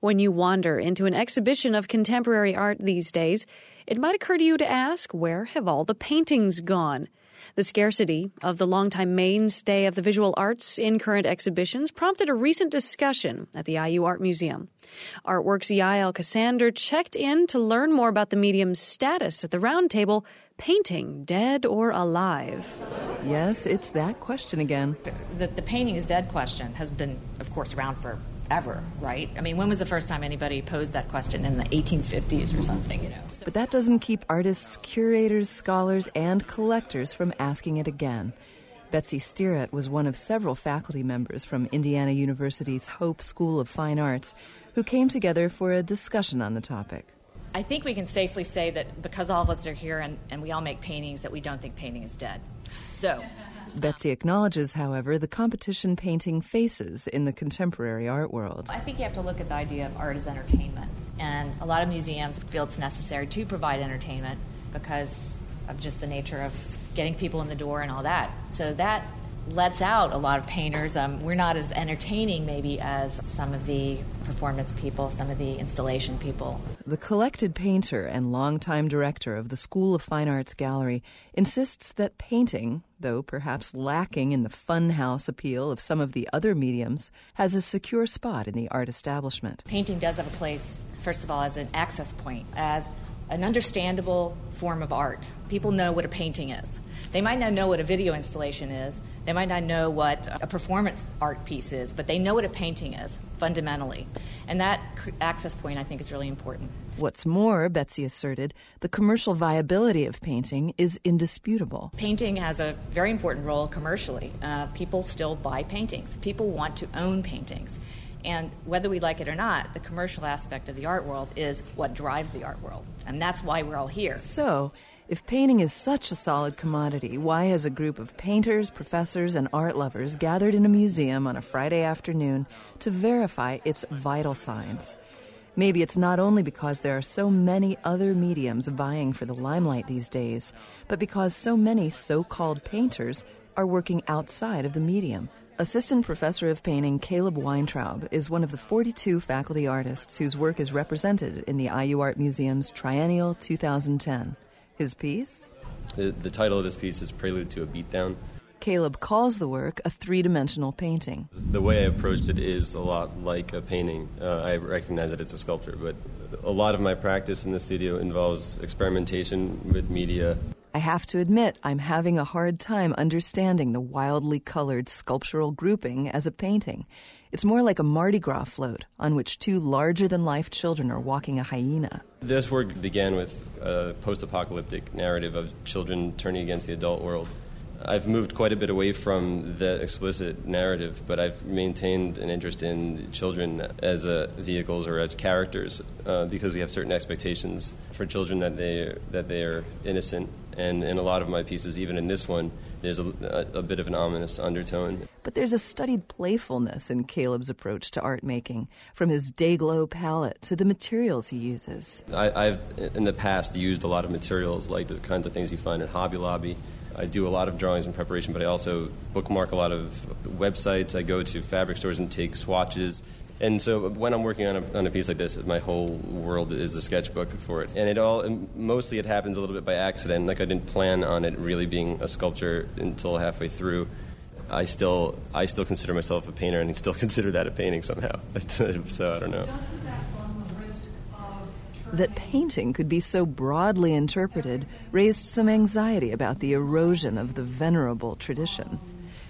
When you wander into an exhibition of contemporary art these days, it might occur to you to ask, where have all the paintings gone? The scarcity of the longtime mainstay of the visual arts in current exhibitions prompted a recent discussion at the IU Art Museum. Artworks Yael Ksander checked in to learn more about the medium's status at the roundtable painting dead or alive? Yes, it's that question again. The, the painting is dead question has been, of course, around for ever, right? I mean, when was the first time anybody posed that question in the 1850s or something, you know? So. But that doesn't keep artists, curators, scholars, and collectors from asking it again. Betsy Stirratt was one of several faculty members from Indiana University's Hope School of Fine Arts who came together for a discussion on the topic. I think we can safely say that because all of us are here and, and we all make paintings, that we don't think painting is dead. So, Betsy acknowledges, however, the competition painting faces in the contemporary art world. I think you have to look at the idea of art as entertainment. And a lot of museums feel it's necessary to provide entertainment because of just the nature of getting people in the door and all that. So that lets out a lot of painters. Um, we're not as entertaining, maybe, as some of the performance people, some of the installation people. The collected painter and longtime director of the School of Fine Arts Gallery insists that painting, though perhaps lacking in the funhouse appeal of some of the other mediums, has a secure spot in the art establishment. Painting does have a place, first of all, as an access point, as an understandable form of art. People know what a painting is. They might not know what a video installation is, they might not know what a performance art piece is, but they know what a painting is fundamentally. And that access point, I think, is really important. What's more, Betsy asserted, the commercial viability of painting is indisputable. Painting has a very important role commercially. Uh, people still buy paintings, people want to own paintings. And whether we like it or not, the commercial aspect of the art world is what drives the art world. And that's why we're all here. So, if painting is such a solid commodity, why has a group of painters, professors, and art lovers gathered in a museum on a Friday afternoon to verify its vital signs? Maybe it's not only because there are so many other mediums vying for the limelight these days, but because so many so called painters are working outside of the medium. Assistant Professor of Painting Caleb Weintraub is one of the 42 faculty artists whose work is represented in the IU Art Museum's Triennial 2010 his piece? The, the title of this piece is Prelude to a Beatdown. Caleb calls the work a three dimensional painting. The way I approached it is a lot like a painting. Uh, I recognize that it's a sculpture, but a lot of my practice in the studio involves experimentation with media. I have to admit, I'm having a hard time understanding the wildly colored sculptural grouping as a painting. It's more like a Mardi Gras float on which two larger than life children are walking a hyena. This work began with a post apocalyptic narrative of children turning against the adult world. I've moved quite a bit away from the explicit narrative, but I've maintained an interest in children as uh, vehicles or as characters uh, because we have certain expectations for children that they that they are innocent. And in a lot of my pieces, even in this one, there's a, a, a bit of an ominous undertone. But there's a studied playfulness in Caleb's approach to art making, from his day glow palette to the materials he uses. I, have in the past used a lot of materials like the kinds of things you find at Hobby Lobby I do a lot of drawings in preparation, but I also bookmark a lot of websites. I go to fabric stores and take swatches. And so when I'm working on a, on a piece like this, my whole world is a sketchbook for it. And it all, mostly it happens a little bit by accident. Like I didn't plan on it really being a sculpture until halfway through. I still, I still consider myself a painter and still consider that a painting somehow. so I don't know that painting could be so broadly interpreted raised some anxiety about the erosion of the venerable tradition.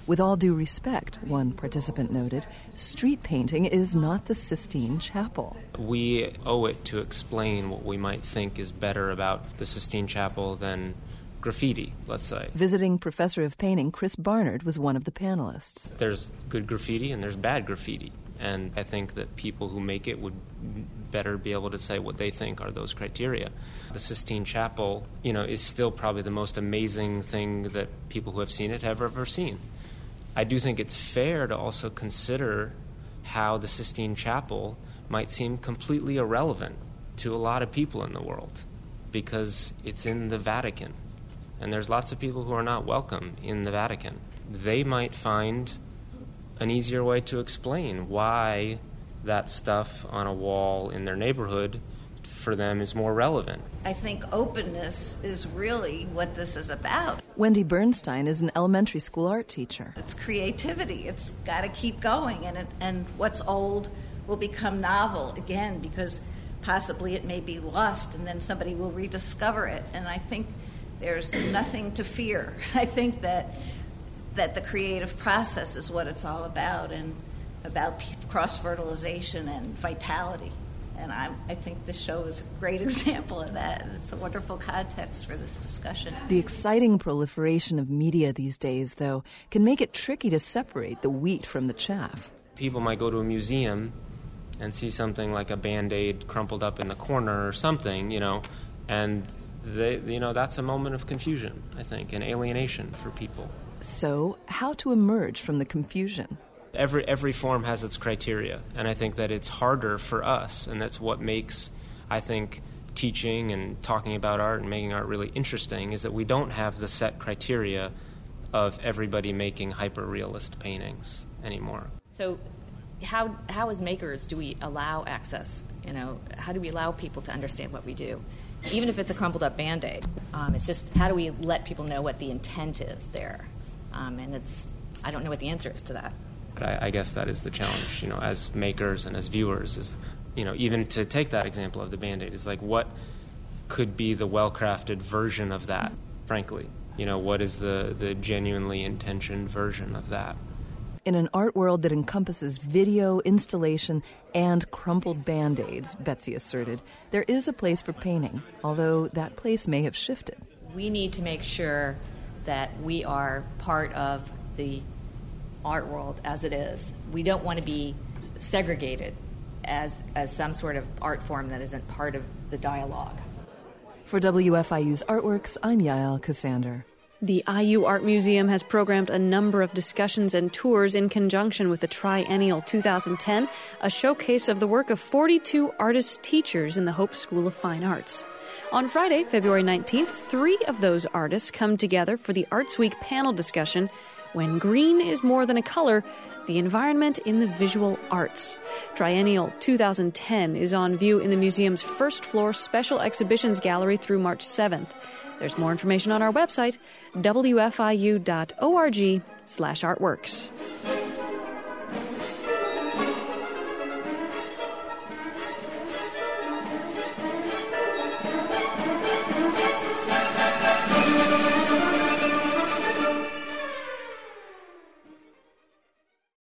With all due respect, one participant noted, street painting is not the Sistine Chapel. We owe it to explain what we might think is better about the Sistine Chapel than graffiti, let's say. Visiting professor of painting Chris Barnard was one of the panelists. There's good graffiti and there's bad graffiti. And I think that people who make it would better be able to say what they think are those criteria. The Sistine Chapel, you know, is still probably the most amazing thing that people who have seen it have ever seen. I do think it's fair to also consider how the Sistine Chapel might seem completely irrelevant to a lot of people in the world because it's in the Vatican. And there's lots of people who are not welcome in the Vatican. They might find an easier way to explain why that stuff on a wall in their neighborhood for them is more relevant. I think openness is really what this is about. Wendy Bernstein is an elementary school art teacher. It's creativity. It's got to keep going, and it, and what's old will become novel again because possibly it may be lost, and then somebody will rediscover it. And I think there's nothing to fear. I think that that the creative process is what it's all about, and about cross fertilization and vitality. And I, I, think this show is a great example of that. And it's a wonderful context for this discussion. The exciting proliferation of media these days, though, can make it tricky to separate the wheat from the chaff. People might go to a museum and see something like a band aid crumpled up in the corner or something, you know, and they, you know, that's a moment of confusion, I think, and alienation for people. So, how to emerge from the confusion? Every every form has its criteria, and I think that it's harder for us, and that's what makes I think teaching and talking about art and making art really interesting is that we don't have the set criteria of everybody making hyper realist paintings anymore. So how how as makers do we allow access? You know, how do we allow people to understand what we do? Even if it's a crumpled up band aid, um, it's just how do we let people know what the intent is there? Um, and it's I don't know what the answer is to that. But I, I guess that is the challenge, you know, as makers and as viewers, is you know, even to take that example of the band-aid is like what could be the well-crafted version of that, frankly. You know, what is the, the genuinely intentioned version of that? In an art world that encompasses video, installation, and crumpled band aids, Betsy asserted, there is a place for painting, although that place may have shifted. We need to make sure that we are part of the art world as it is. We don't want to be segregated as, as some sort of art form that isn't part of the dialogue. For WFIU's Artworks, I'm Yael Ksander. The IU Art Museum has programmed a number of discussions and tours in conjunction with the Triennial 2010, a showcase of the work of 42 artist teachers in the Hope School of Fine Arts. On Friday, February 19th, three of those artists come together for the Arts Week panel discussion when green is more than a color, the environment in the visual arts. Triennial 2010 is on view in the museum's first floor special exhibitions gallery through March 7th. There's more information on our website, wfiu.org/artworks.